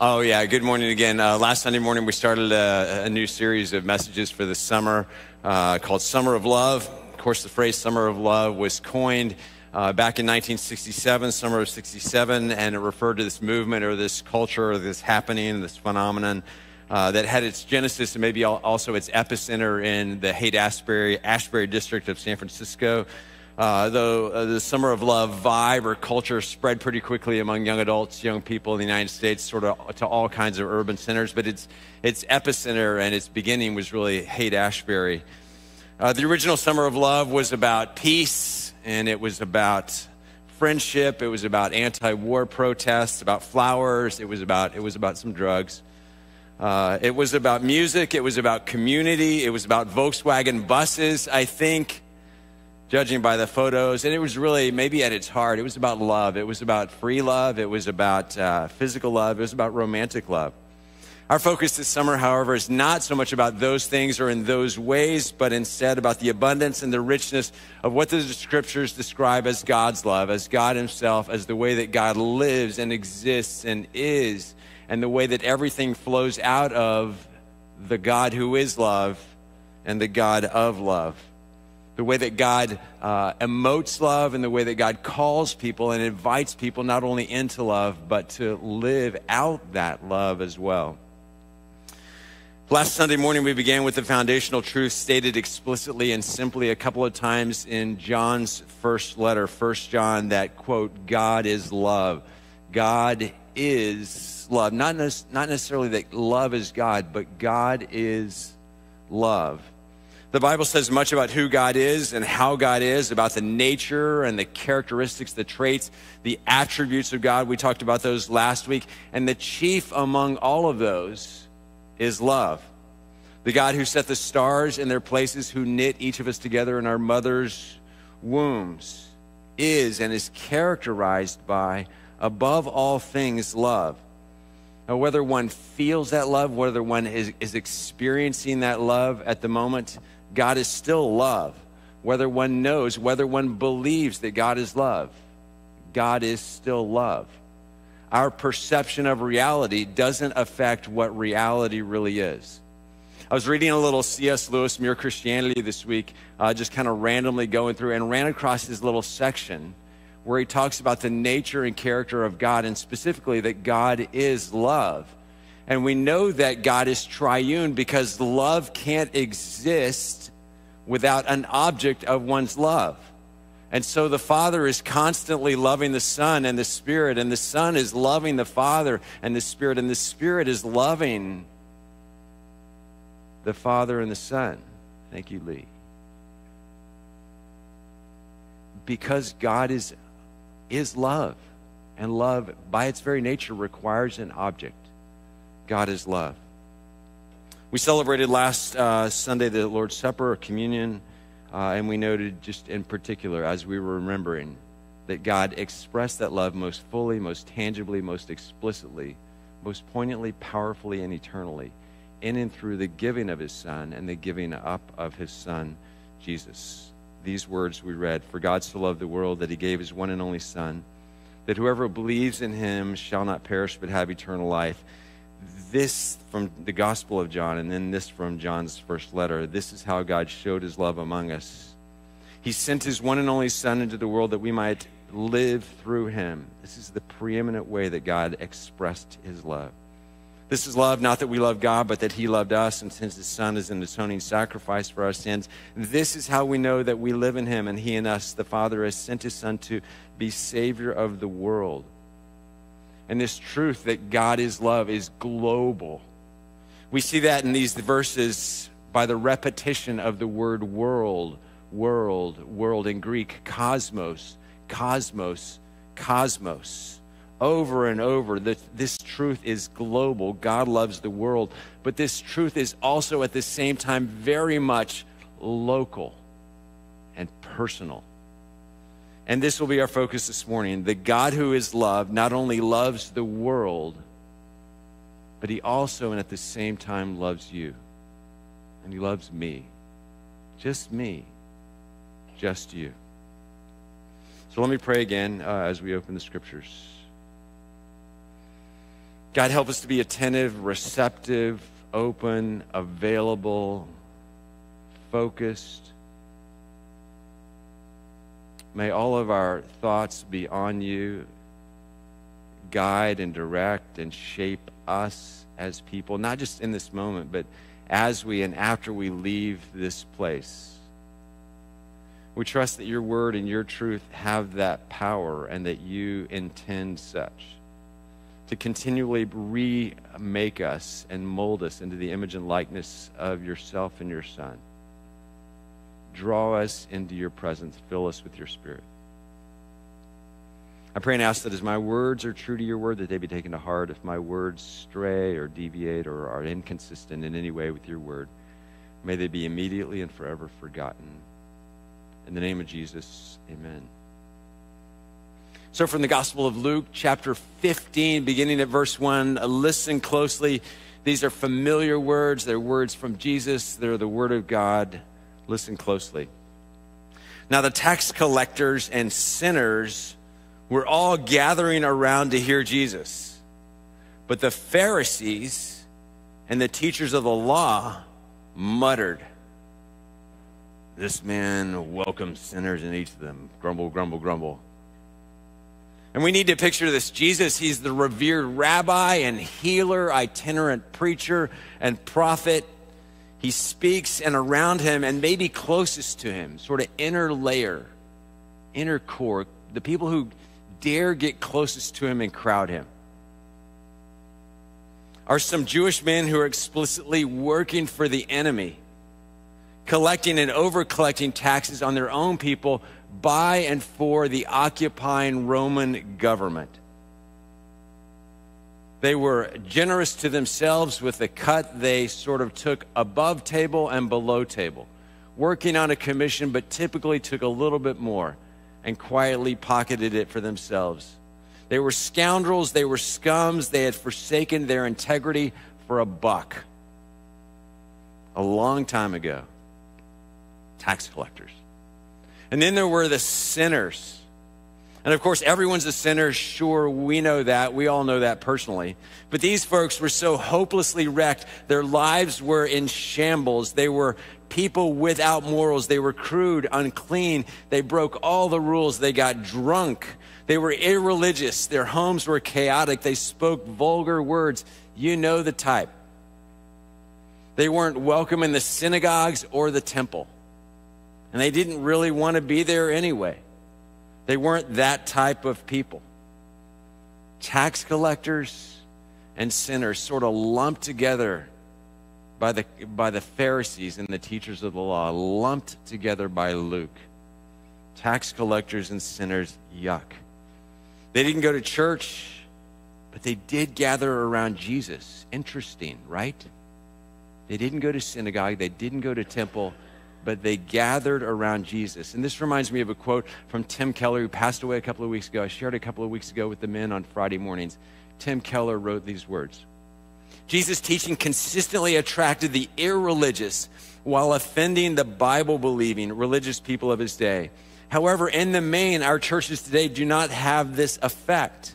Oh, yeah. Good morning again. Uh, last Sunday morning, we started a, a, new series of messages for the summer uh, called Summer of Love. Of course, the phrase Summer of Love was coined uh, back in 1967, summer of 67, and it referred to this movement or this culture or this happening, this phenomenon uh, that had its genesis and maybe also its epicenter in the Haight Ashbury, Ashbury district of San Francisco. Uh, though uh, the summer of love vibe or culture spread pretty quickly among young adults, young people in the United States, sort of to all kinds of urban centers. But its its epicenter and its beginning was really Haight Ashbury. Uh, the original summer of love was about peace, and it was about friendship. It was about anti-war protests, about flowers. It was about it was about some drugs. Uh, it was about music. It was about community. It was about Volkswagen buses. I think judging by the photos. And it was really, maybe at its heart, it was about love. It was about free love. It was about uh, physical love. It was about romantic love. Our focus this summer, however, is not so much about those things or in those ways, but instead about the abundance and the richness of what the scriptures describe as God's love, as God Himself, as the way that God lives and exists and is, and the way that everything flows out of the God who is love and the God of love the way that God uh, emotes love and the way that God calls people and invites people not only into love, but to live out that love as well. Last Sunday morning, we began with the foundational truth stated explicitly and simply a couple of times in John's first letter, First John, that quote, God is love. God is love. Not, ne- not necessarily that love is God, but God is love. The Bible says much about who God is and how God is, about the nature and the characteristics, the traits, the attributes of God. We talked about those last week. And the chief among all of those is love. The God who set the stars in their places, who knit each of us together in our mother's wombs, is and is characterized by, above all things, love. Now, whether one feels that love, whether one is, is experiencing that love at the moment, God is still love. Whether one knows, whether one believes that God is love, God is still love. Our perception of reality doesn't affect what reality really is. I was reading a little C.S. Lewis, Mere Christianity, this week, uh, just kind of randomly going through, and ran across this little section where he talks about the nature and character of God, and specifically that God is love. And we know that God is triune because love can't exist without an object of one's love. And so the Father is constantly loving the Son and the Spirit, and the Son is loving the Father and the Spirit, and the Spirit is loving the Father and the Son. Thank you, Lee. Because God is, is love, and love, by its very nature, requires an object. God is love. We celebrated last uh, Sunday the Lord's Supper, or communion, uh, and we noted just in particular as we were remembering that God expressed that love most fully, most tangibly, most explicitly, most poignantly, powerfully, and eternally in and through the giving of his Son and the giving up of his Son, Jesus. These words we read For God so loved the world that he gave his one and only Son, that whoever believes in him shall not perish but have eternal life this from the Gospel of John and then this from John's first letter. This is how God showed his love among us. He sent his one and only Son into the world that we might live through him. This is the preeminent way that God expressed his love. This is love, not that we love God, but that He loved us and since His Son as an atoning sacrifice for our sins. This is how we know that we live in Him and He in us. The Father has sent His Son to be Savior of the world. And this truth that God is love is global. We see that in these verses by the repetition of the word world, world, world in Greek, cosmos, cosmos, cosmos. Over and over, this, this truth is global. God loves the world. But this truth is also at the same time very much local and personal. And this will be our focus this morning. The God who is love not only loves the world, but he also and at the same time loves you. And he loves me. Just me. Just you. So let me pray again uh, as we open the scriptures. God, help us to be attentive, receptive, open, available, focused. May all of our thoughts be on you, guide and direct and shape us as people, not just in this moment, but as we and after we leave this place. We trust that your word and your truth have that power and that you intend such to continually remake us and mold us into the image and likeness of yourself and your Son. Draw us into your presence, fill us with your Spirit. I pray and ask that as my words are true to your word, that they be taken to heart. If my words stray or deviate or are inconsistent in any way with your word, may they be immediately and forever forgotten. In the name of Jesus, amen. So, from the Gospel of Luke, chapter 15, beginning at verse 1, uh, listen closely. These are familiar words. They're words from Jesus, they're the Word of God. Listen closely. Now, the tax collectors and sinners were all gathering around to hear Jesus. But the Pharisees and the teachers of the law muttered, This man welcomes sinners and eats them. Grumble, grumble, grumble. And we need to picture this Jesus, he's the revered rabbi and healer, itinerant preacher and prophet. He speaks, and around him, and maybe closest to him, sort of inner layer, inner core, the people who dare get closest to him and crowd him are some Jewish men who are explicitly working for the enemy, collecting and over collecting taxes on their own people by and for the occupying Roman government. They were generous to themselves with the cut they sort of took above table and below table, working on a commission, but typically took a little bit more and quietly pocketed it for themselves. They were scoundrels, they were scums, they had forsaken their integrity for a buck. A long time ago, tax collectors. And then there were the sinners. And of course, everyone's a sinner. Sure, we know that. We all know that personally. But these folks were so hopelessly wrecked. Their lives were in shambles. They were people without morals. They were crude, unclean. They broke all the rules. They got drunk. They were irreligious. Their homes were chaotic. They spoke vulgar words. You know the type. They weren't welcome in the synagogues or the temple and they didn't really want to be there anyway. They weren't that type of people. Tax collectors and sinners sort of lumped together by the, by the Pharisees and the teachers of the law, lumped together by Luke. Tax collectors and sinners, yuck. They didn't go to church, but they did gather around Jesus. Interesting, right? They didn't go to synagogue, they didn't go to temple, but they gathered around Jesus. And this reminds me of a quote from Tim Keller, who passed away a couple of weeks ago. I shared a couple of weeks ago with the men on Friday mornings. Tim Keller wrote these words Jesus' teaching consistently attracted the irreligious while offending the Bible believing religious people of his day. However, in the main, our churches today do not have this effect.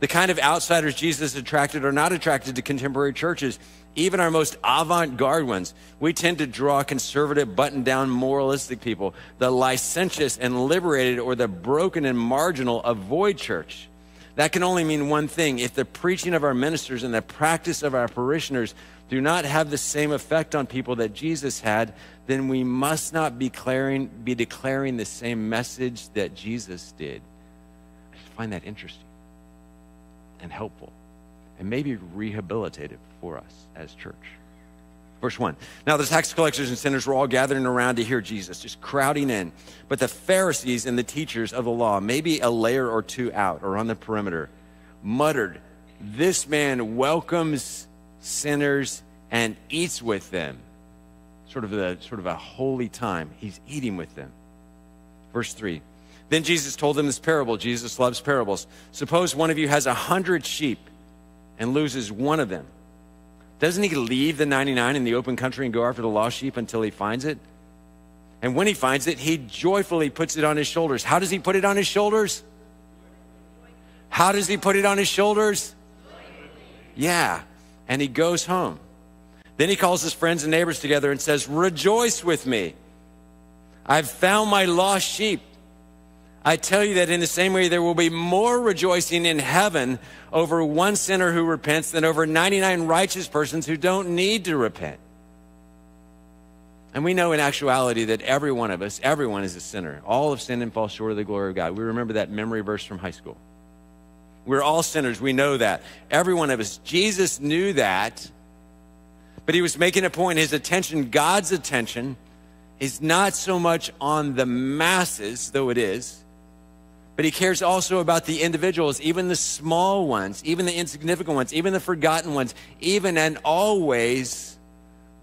The kind of outsiders Jesus attracted are not attracted to contemporary churches even our most avant garde ones, we tend to draw conservative, button down, moralistic people. The licentious and liberated or the broken and marginal avoid church. That can only mean one thing. If the preaching of our ministers and the practice of our parishioners do not have the same effect on people that Jesus had, then we must not be declaring, be declaring the same message that Jesus did. I find that interesting and helpful and maybe rehabilitative for us as church. Verse 1. Now the tax collectors and sinners were all gathering around to hear Jesus, just crowding in. But the Pharisees and the teachers of the law, maybe a layer or two out or on the perimeter, muttered, This man welcomes sinners and eats with them. Sort of a sort of a holy time. He's eating with them. Verse 3. Then Jesus told them this parable. Jesus loves parables. Suppose one of you has a hundred sheep and loses one of them, doesn't he leave the 99 in the open country and go after the lost sheep until he finds it? And when he finds it, he joyfully puts it on his shoulders. How does he put it on his shoulders? How does he put it on his shoulders? Yeah. And he goes home. Then he calls his friends and neighbors together and says, Rejoice with me. I've found my lost sheep. I tell you that in the same way, there will be more rejoicing in heaven over one sinner who repents than over 99 righteous persons who don't need to repent. And we know in actuality that every one of us, everyone is a sinner. All have sinned and fall short of the glory of God. We remember that memory verse from high school. We're all sinners. We know that. Every one of us. Jesus knew that, but he was making a point. His attention, God's attention, is not so much on the masses, though it is, but he cares also about the individuals, even the small ones, even the insignificant ones, even the forgotten ones, even and always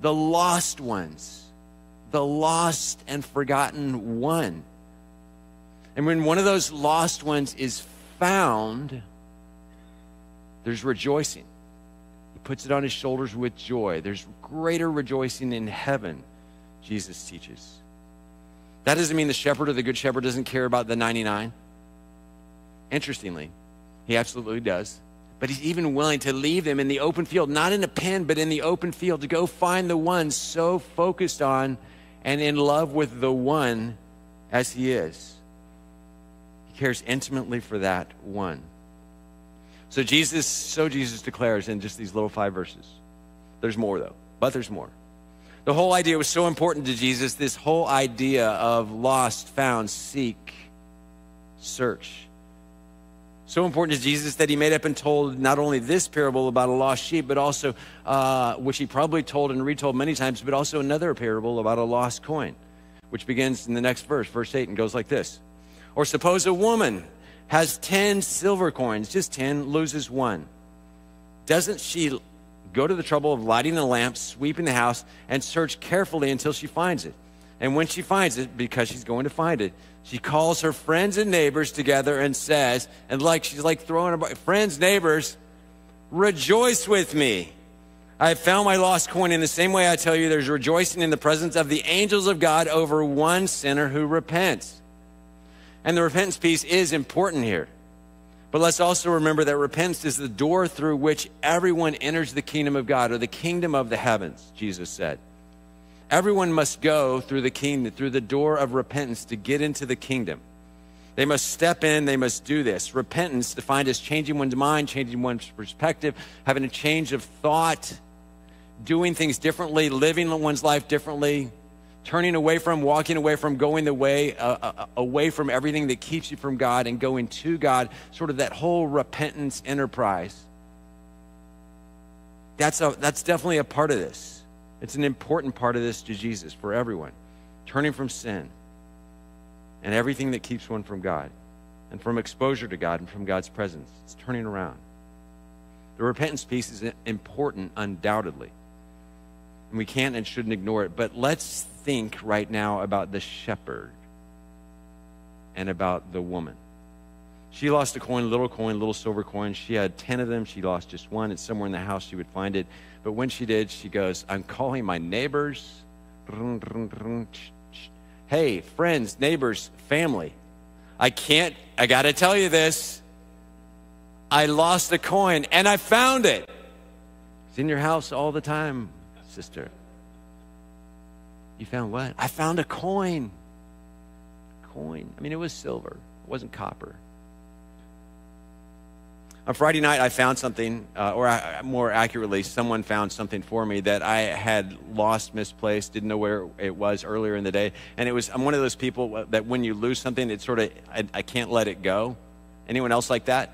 the lost ones, the lost and forgotten one. And when one of those lost ones is found, there's rejoicing. He puts it on his shoulders with joy. There's greater rejoicing in heaven, Jesus teaches. That doesn't mean the shepherd or the good shepherd doesn't care about the 99. Interestingly, he absolutely does. But he's even willing to leave them in the open field, not in a pen, but in the open field, to go find the one so focused on and in love with the one as he is. He cares intimately for that one. So Jesus, so Jesus declares in just these little five verses. There's more though, but there's more. The whole idea was so important to Jesus, this whole idea of lost, found, seek, search so important to Jesus that he made up and told not only this parable about a lost sheep, but also, uh, which he probably told and retold many times, but also another parable about a lost coin, which begins in the next verse, verse 8, and goes like this. Or suppose a woman has 10 silver coins, just 10, loses one. Doesn't she go to the trouble of lighting the lamp, sweeping the house, and search carefully until she finds it? And when she finds it, because she's going to find it, she calls her friends and neighbors together and says, and like she's like throwing her friends, neighbors, rejoice with me. I have found my lost coin. In the same way, I tell you, there's rejoicing in the presence of the angels of God over one sinner who repents. And the repentance piece is important here. But let's also remember that repentance is the door through which everyone enters the kingdom of God or the kingdom of the heavens, Jesus said. Everyone must go through the kingdom, through the door of repentance to get into the kingdom. They must step in, they must do this. Repentance, defined as changing one's mind, changing one's perspective, having a change of thought, doing things differently, living one's life differently, turning away from, walking away from, going the way, uh, uh, away from everything that keeps you from God and going to God, sort of that whole repentance enterprise. That's, a, that's definitely a part of this. It's an important part of this to Jesus for everyone. Turning from sin and everything that keeps one from God and from exposure to God and from God's presence. It's turning around. The repentance piece is important, undoubtedly. And we can't and shouldn't ignore it. But let's think right now about the shepherd and about the woman. She lost a coin, little coin, little silver coin. She had 10 of them. She lost just one. It's somewhere in the house. She would find it. But when she did, she goes, I'm calling my neighbors. Hey, friends, neighbors, family. I can't, I got to tell you this. I lost a coin and I found it. It's in your house all the time, sister. You found what? I found a coin. Coin. I mean, it was silver, it wasn't copper. On Friday night, I found something, uh, or I, more accurately, someone found something for me that I had lost, misplaced, didn't know where it was earlier in the day. And it was, I'm one of those people that when you lose something, it's sort of, I, I can't let it go. Anyone else like that?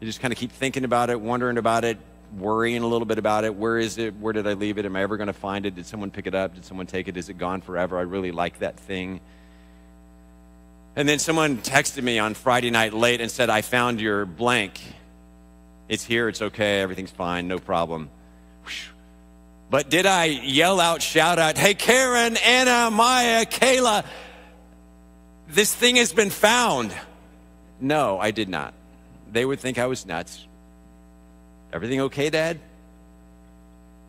You just kind of keep thinking about it, wondering about it, worrying a little bit about it. Where is it? Where did I leave it? Am I ever going to find it? Did someone pick it up? Did someone take it? Is it gone forever? I really like that thing. And then someone texted me on Friday night late and said, I found your blank. It's here, it's okay, everything's fine, no problem. But did I yell out, shout out, hey, Karen, Anna, Maya, Kayla, this thing has been found? No, I did not. They would think I was nuts. Everything okay, Dad?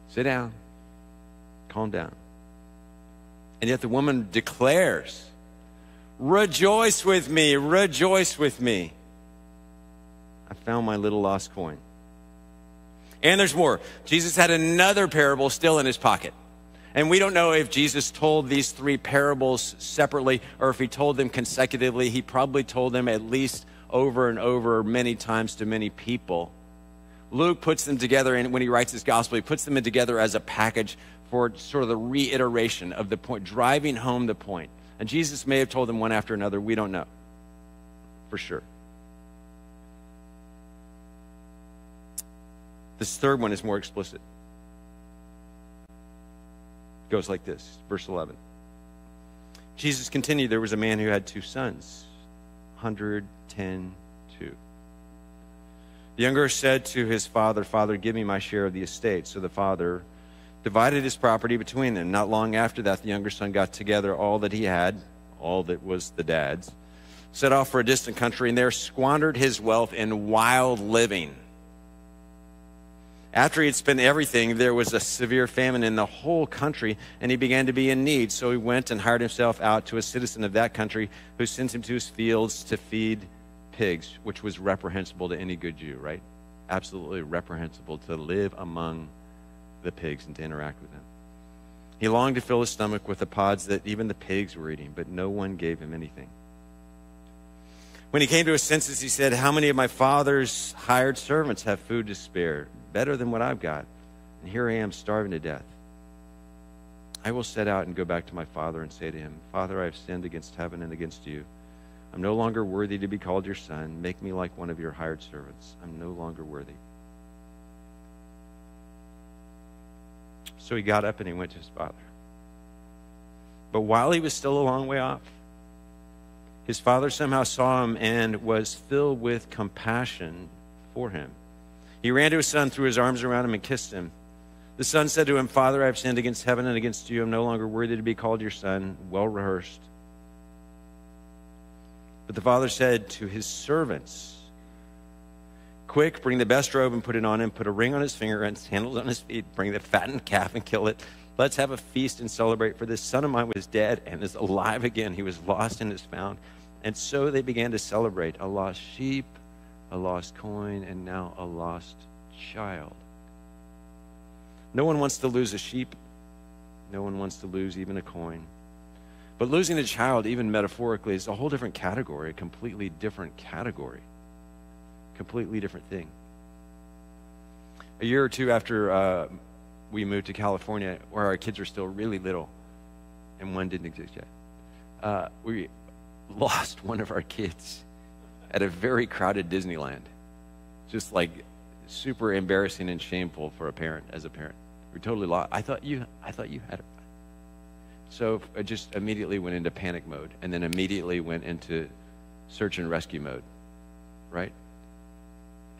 Sit down. Calm down. And yet the woman declares, Rejoice with me, rejoice with me. I found my little lost coin. And there's more. Jesus had another parable still in his pocket. And we don't know if Jesus told these three parables separately or if he told them consecutively. He probably told them at least over and over many times to many people. Luke puts them together, and when he writes his gospel, he puts them in together as a package for sort of the reiteration of the point, driving home the point. And Jesus may have told them one after another. We don't know for sure. This third one is more explicit. It goes like this, verse 11. Jesus continued, There was a man who had two sons, 110, 2. The younger said to his father, Father, give me my share of the estate. So the father divided his property between them. Not long after that, the younger son got together all that he had, all that was the dad's, set off for a distant country, and there squandered his wealth in wild living. After he had spent everything, there was a severe famine in the whole country, and he began to be in need. So he went and hired himself out to a citizen of that country who sent him to his fields to feed pigs, which was reprehensible to any good Jew, right? Absolutely reprehensible to live among the pigs and to interact with them. He longed to fill his stomach with the pods that even the pigs were eating, but no one gave him anything. When he came to his senses, he said, How many of my father's hired servants have food to spare, better than what I've got? And here I am starving to death. I will set out and go back to my father and say to him, Father, I have sinned against heaven and against you. I'm no longer worthy to be called your son. Make me like one of your hired servants. I'm no longer worthy. So he got up and he went to his father. But while he was still a long way off, his father somehow saw him and was filled with compassion for him. He ran to his son, threw his arms around him, and kissed him. The son said to him, Father, I have sinned against heaven and against you. I'm no longer worthy to be called your son. Well rehearsed. But the father said to his servants, Quick, bring the best robe and put it on him. Put a ring on his finger and sandals on his feet. Bring the fattened calf and kill it. Let's have a feast and celebrate. For this son of mine was dead and is alive again. He was lost and is found. And so they began to celebrate a lost sheep, a lost coin, and now a lost child. No one wants to lose a sheep. No one wants to lose even a coin. But losing a child, even metaphorically, is a whole different category, a completely different category, completely different thing. A year or two after uh, we moved to California, where our kids were still really little, and one didn't exist yet, uh, we lost one of our kids at a very crowded Disneyland. Just like super embarrassing and shameful for a parent as a parent. We totally lost. I thought you. I thought you had it. So I just immediately went into panic mode and then immediately went into search and rescue mode, right?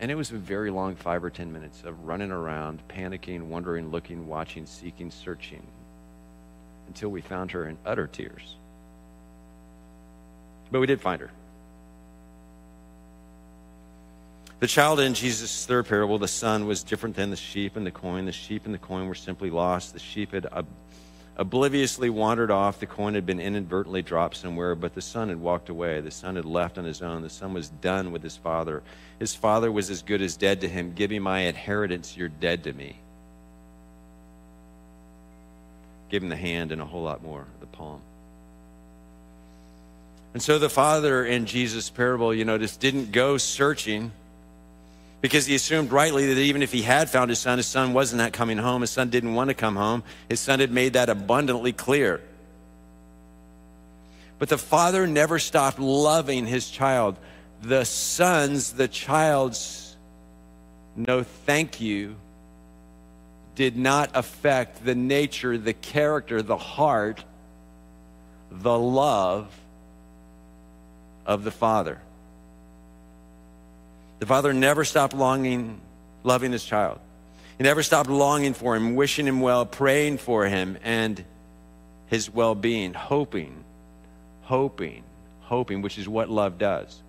And it was a very long five or ten minutes of running around, panicking, wondering, looking, watching, seeking, searching, until we found her in utter tears. But we did find her. The child in Jesus' third parable, the son, was different than the sheep and the coin. The sheep and the coin were simply lost. The sheep had obliviously wandered off. The coin had been inadvertently dropped somewhere, but the son had walked away. The son had left on his own. The son was done with his father. His father was as good as dead to him. Give me my inheritance. You're dead to me. Give him the hand and a whole lot more, the palm. And so the father in Jesus' parable, you just didn't go searching because he assumed rightly that even if he had found his son, his son wasn't that coming home. His son didn't want to come home. His son had made that abundantly clear. But the father never stopped loving his child. The son's, the child's no thank you did not affect the nature, the character, the heart, the love of the father. The father never stopped longing, loving his child. He never stopped longing for him, wishing him well, praying for him and his well being, hoping, hoping, hoping, which is what love does.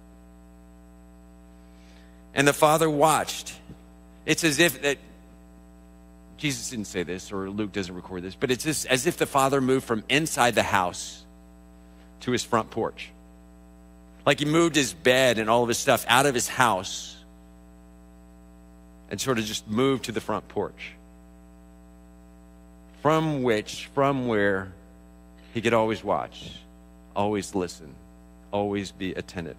And the father watched. It's as if that Jesus didn't say this, or Luke doesn't record this, but it's just as if the father moved from inside the house to his front porch. Like he moved his bed and all of his stuff out of his house and sort of just moved to the front porch. From which, from where he could always watch, always listen, always be attentive.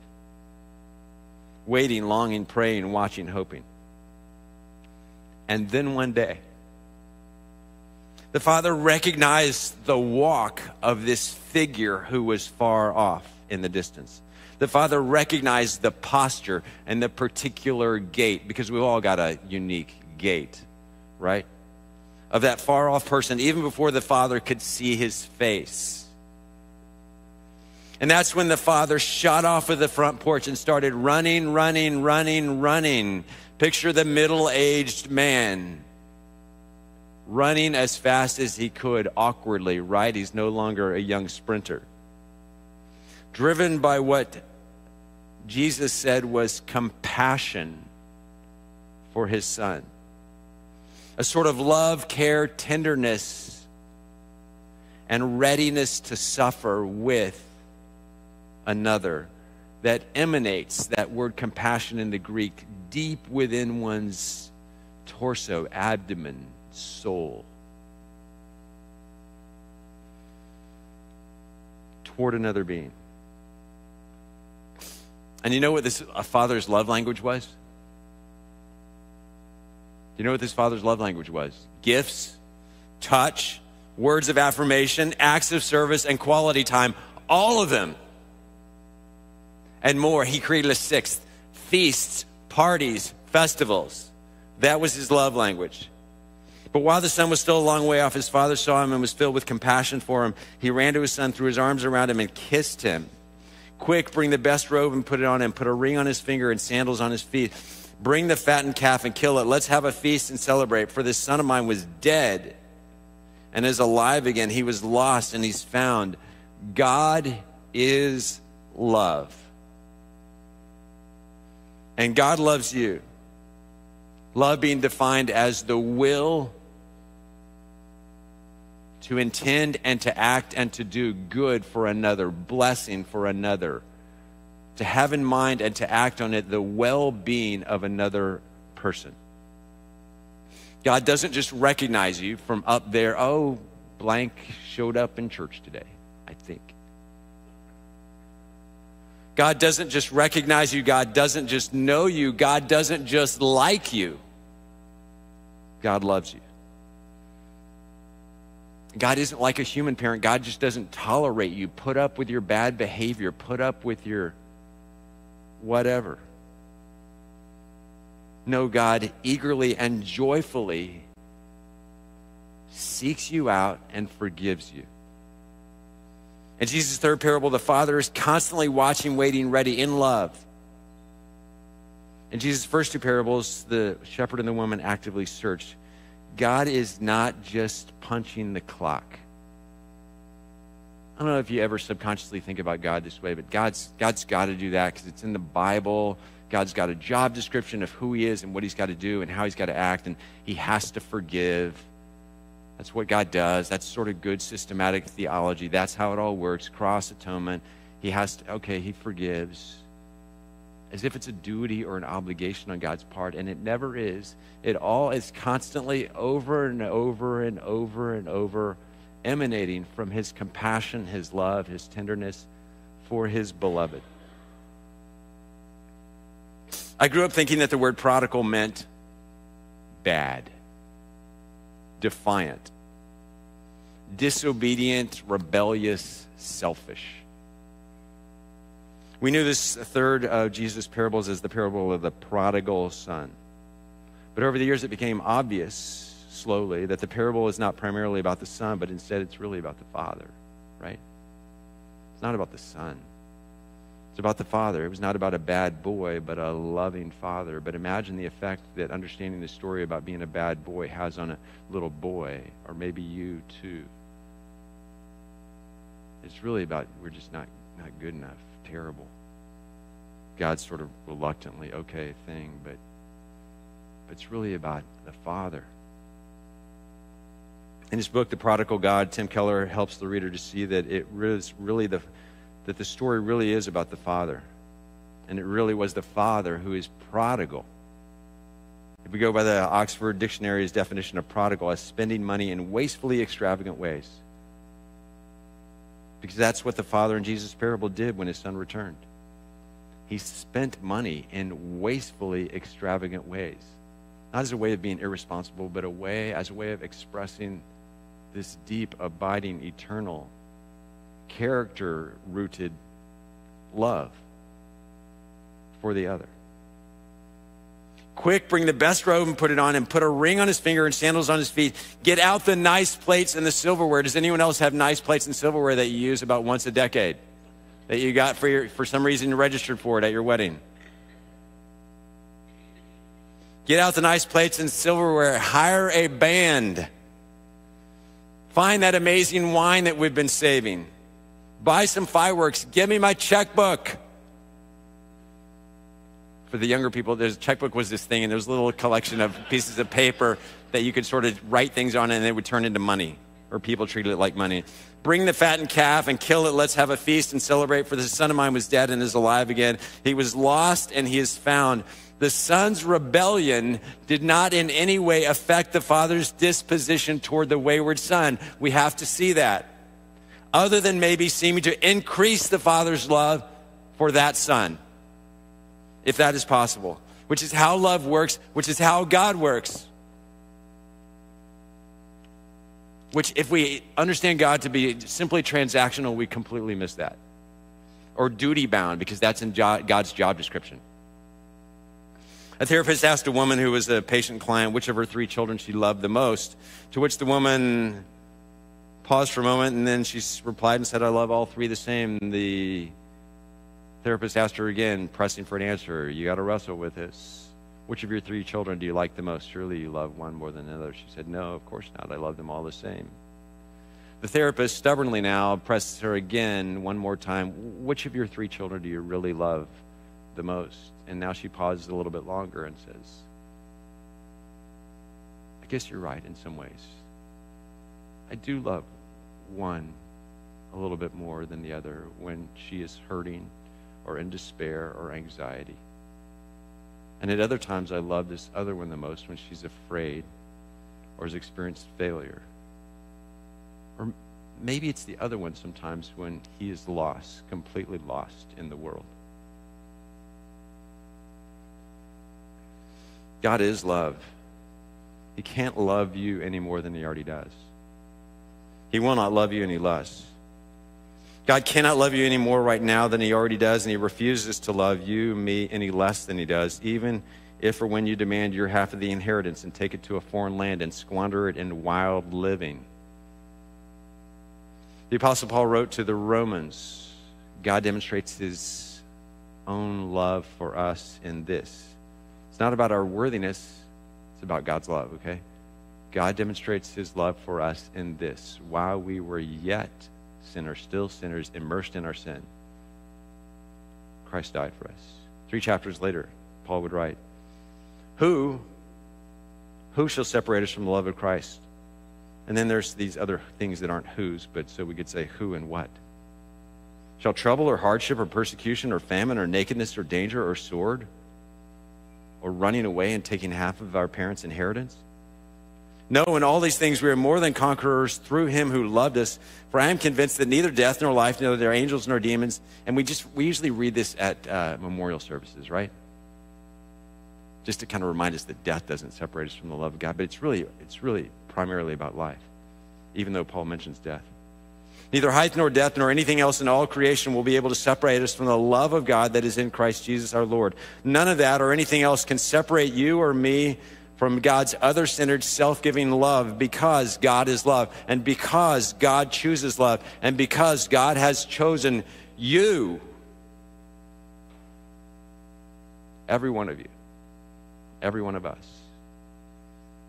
Waiting, longing, praying, watching, hoping. And then one day, the father recognized the walk of this figure who was far off in the distance. The father recognized the posture and the particular gait because we've all got a unique gait, right? Of that far off person, even before the father could see his face. And that's when the father shot off of the front porch and started running, running, running, running. Picture the middle aged man running as fast as he could awkwardly, right? He's no longer a young sprinter. Driven by what Jesus said was compassion for his son. A sort of love, care, tenderness, and readiness to suffer with another that emanates that word compassion in the Greek deep within one's torso, abdomen, soul toward another being. And you know what this a father's love language was? You know what this father's love language was? Gifts, touch, words of affirmation, acts of service, and quality time. All of them. And more. He created a sixth feasts, parties, festivals. That was his love language. But while the son was still a long way off, his father saw him and was filled with compassion for him. He ran to his son, threw his arms around him, and kissed him. Quick, bring the best robe and put it on him. Put a ring on his finger and sandals on his feet. Bring the fattened calf and kill it. Let's have a feast and celebrate. For this son of mine was dead and is alive again. He was lost and he's found. God is love. And God loves you. Love being defined as the will to intend and to act and to do good for another, blessing for another, to have in mind and to act on it the well being of another person. God doesn't just recognize you from up there, oh, blank showed up in church today, I think. God doesn't just recognize you, God doesn't just know you, God doesn't just like you. God loves you. God isn't like a human parent. God just doesn't tolerate you, put up with your bad behavior, put up with your whatever. No, God eagerly and joyfully seeks you out and forgives you. In Jesus' third parable, the Father is constantly watching, waiting, ready in love. In Jesus' first two parables, the shepherd and the woman actively search. God is not just punching the clock. I don't know if you ever subconsciously think about God this way, but God's, God's got to do that because it's in the Bible. God's got a job description of who He is and what He's got to do and how He's got to act, and He has to forgive. That's what God does. That's sort of good systematic theology. That's how it all works. Cross atonement. He has to, okay, He forgives as if it's a duty or an obligation on God's part, and it never is. It all is constantly over and over and over and over emanating from His compassion, His love, His tenderness for His beloved. I grew up thinking that the word prodigal meant bad, defiant, disobedient, rebellious, selfish. We knew this third of Jesus' parables is the parable of the prodigal son. But over the years, it became obvious slowly that the parable is not primarily about the son, but instead it's really about the father, right? It's not about the son. It's about the father. It was not about a bad boy, but a loving father. But imagine the effect that understanding the story about being a bad boy has on a little boy, or maybe you too. It's really about we're just not, not good enough terrible. God's sort of reluctantly okay thing, but, but it's really about the Father. In his book, The Prodigal God, Tim Keller helps the reader to see that it is really the, that the story really is about the Father. And it really was the Father who is prodigal. If we go by the Oxford Dictionary's definition of prodigal as spending money in wastefully extravagant ways. Because that's what the father in Jesus' parable did when his son returned. He spent money in wastefully extravagant ways. Not as a way of being irresponsible, but a way as a way of expressing this deep, abiding, eternal, character rooted love for the other. Quick, bring the best robe and put it on, and put a ring on his finger and sandals on his feet. Get out the nice plates and the silverware. Does anyone else have nice plates and silverware that you use about once a decade? That you got for, your, for some reason you registered for it at your wedding? Get out the nice plates and silverware. Hire a band. Find that amazing wine that we've been saving. Buy some fireworks. Give me my checkbook for the younger people, there's checkbook was this thing, and there was a little collection of pieces of paper that you could sort of write things on, and it would turn into money, or people treated it like money. Bring the fattened calf and kill it. Let's have a feast and celebrate. For the son of mine was dead and is alive again. He was lost and he is found. The son's rebellion did not in any way affect the father's disposition toward the wayward son. We have to see that. Other than maybe seeming to increase the father's love for that son if that is possible, which is how love works, which is how God works. Which, if we understand God to be simply transactional, we completely miss that. Or duty bound, because that's in God's job description. A therapist asked a woman who was a patient client which of her three children she loved the most, to which the woman paused for a moment and then she replied and said, I love all three the same. The Therapist asked her again, pressing for an answer. You got to wrestle with this. Which of your three children do you like the most? Surely you love one more than another. She said, No, of course not. I love them all the same. The therapist stubbornly now presses her again one more time. Which of your three children do you really love the most? And now she pauses a little bit longer and says, I guess you're right in some ways. I do love one a little bit more than the other when she is hurting or in despair or anxiety. And at other times, I love this other one the most when she's afraid or has experienced failure. Or maybe it's the other one sometimes when he is lost, completely lost in the world. God is love. He can't love you any more than he already does. He will not love you any less. God cannot love you any more right now than he already does, and he refuses to love you, me, any less than he does, even if or when you demand your half of the inheritance and take it to a foreign land and squander it in wild living. The Apostle Paul wrote to the Romans God demonstrates his own love for us in this. It's not about our worthiness, it's about God's love, okay? God demonstrates his love for us in this. While we were yet sinners, still sinners, immersed in our sin. Christ died for us. Three chapters later, Paul would write, Who, who shall separate us from the love of Christ? And then there's these other things that aren't whose, but so we could say who and what. Shall trouble or hardship or persecution or famine or nakedness or danger or sword or running away and taking half of our parents' inheritance? No, in all these things we are more than conquerors through him who loved us. For I am convinced that neither death nor life, neither the angels nor demons, and we just we usually read this at uh, memorial services, right? Just to kind of remind us that death doesn't separate us from the love of God, but it's really it's really primarily about life, even though Paul mentions death. Neither height nor depth nor anything else in all creation will be able to separate us from the love of God that is in Christ Jesus our Lord. None of that or anything else can separate you or me from God's other centered, self giving love because God is love and because God chooses love and because God has chosen you. Every one of you, every one of us.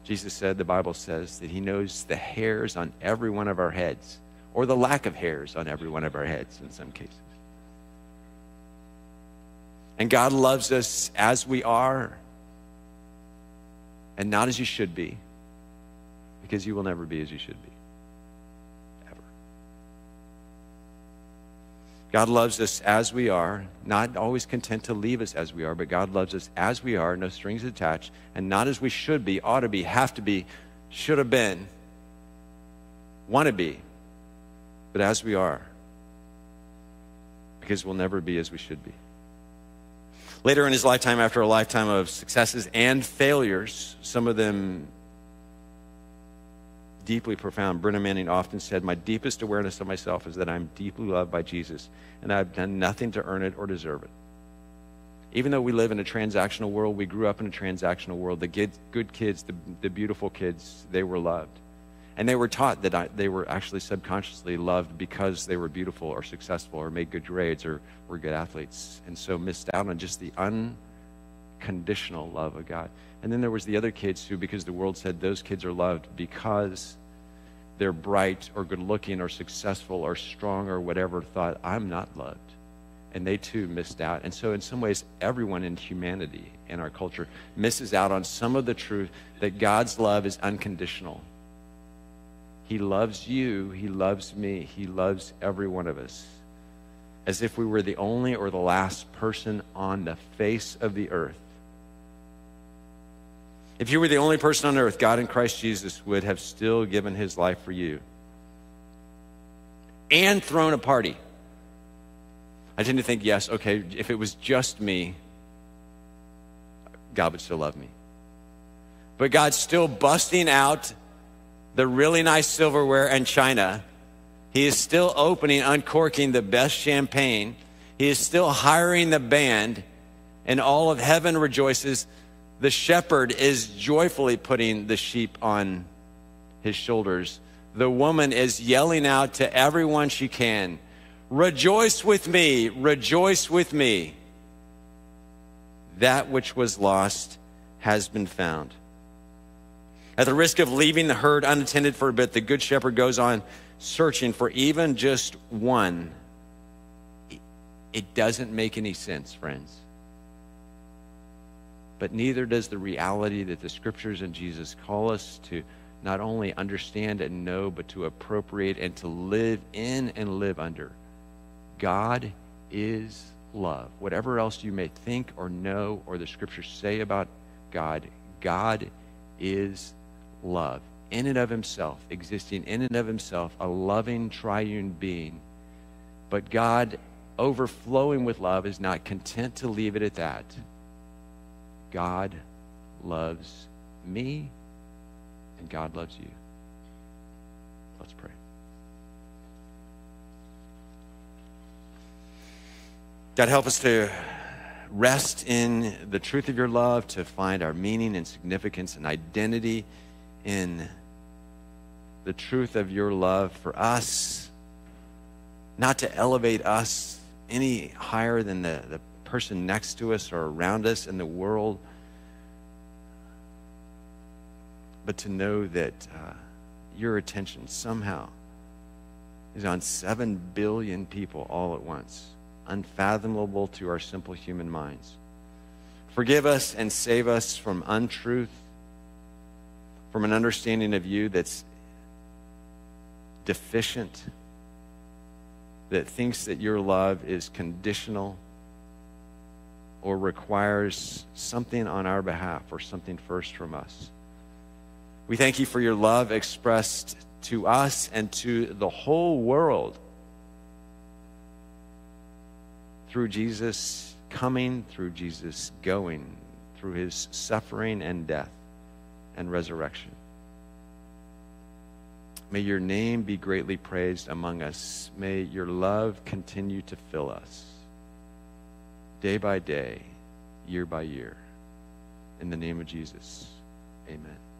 Jesus said, the Bible says, that He knows the hairs on every one of our heads, or the lack of hairs on every one of our heads in some cases. And God loves us as we are and not as you should be, because you will never be as you should be. Ever. God loves us as we are, not always content to leave us as we are, but God loves us as we are, no strings attached, and not as we should be, ought to be, have to be, should have been, want to be, but as we are. Because we'll never be as we should be. Later in his lifetime, after a lifetime of successes and failures, some of them deeply profound. Brennan Manning often said, My deepest awareness of myself is that I'm deeply loved by Jesus, and I've done nothing to earn it or deserve it. Even though we live in a transactional world, we grew up in a transactional world. The good, good kids, the, the beautiful kids, they were loved. And they were taught that I, they were actually subconsciously loved because they were beautiful or successful or made good grades or were good athletes. And so missed out on just the unconditional love of God. And then there was the other kids who, because the world said those kids are loved because they're bright or good looking or successful or strong or whatever, thought, I'm not loved. And they too missed out. And so, in some ways, everyone in humanity in our culture misses out on some of the truth that God's love is unconditional. He loves you, He loves me, He loves every one of us. As if we were the only or the last person on the face of the earth if you were the only person on earth, God in Christ Jesus would have still given his life for you and thrown a party. I tend to think, yes, okay, if it was just me, God would still love me. But God's still busting out the really nice silverware and china. He is still opening, uncorking the best champagne. He is still hiring the band, and all of heaven rejoices the shepherd is joyfully putting the sheep on his shoulders. The woman is yelling out to everyone she can Rejoice with me, rejoice with me. That which was lost has been found. At the risk of leaving the herd unattended for a bit, the good shepherd goes on searching for even just one. It doesn't make any sense, friends but neither does the reality that the scriptures and Jesus call us to not only understand and know, but to appropriate and to live in and live under. God is love. Whatever else you may think or know or the scriptures say about God, God is love. In and of himself, existing in and of himself, a loving triune being. But God, overflowing with love, is not content to leave it at that. God loves me and God loves you. Let's pray. God, help us to rest in the truth of your love, to find our meaning and significance and identity in the truth of your love for us, not to elevate us any higher than the, the person next to us or around us in the world, but to know that uh, your attention somehow is on 7 billion people all at once, unfathomable to our simple human minds. Forgive us and save us from untruth, from an understanding of you that's deficient, that thinks that your love is conditional or requires something on our behalf or something first from us. We thank you for your love expressed to us and to the whole world through Jesus coming, through Jesus going, through his suffering and death and resurrection. May your name be greatly praised among us. May your love continue to fill us day by day, year by year. In the name of Jesus, amen.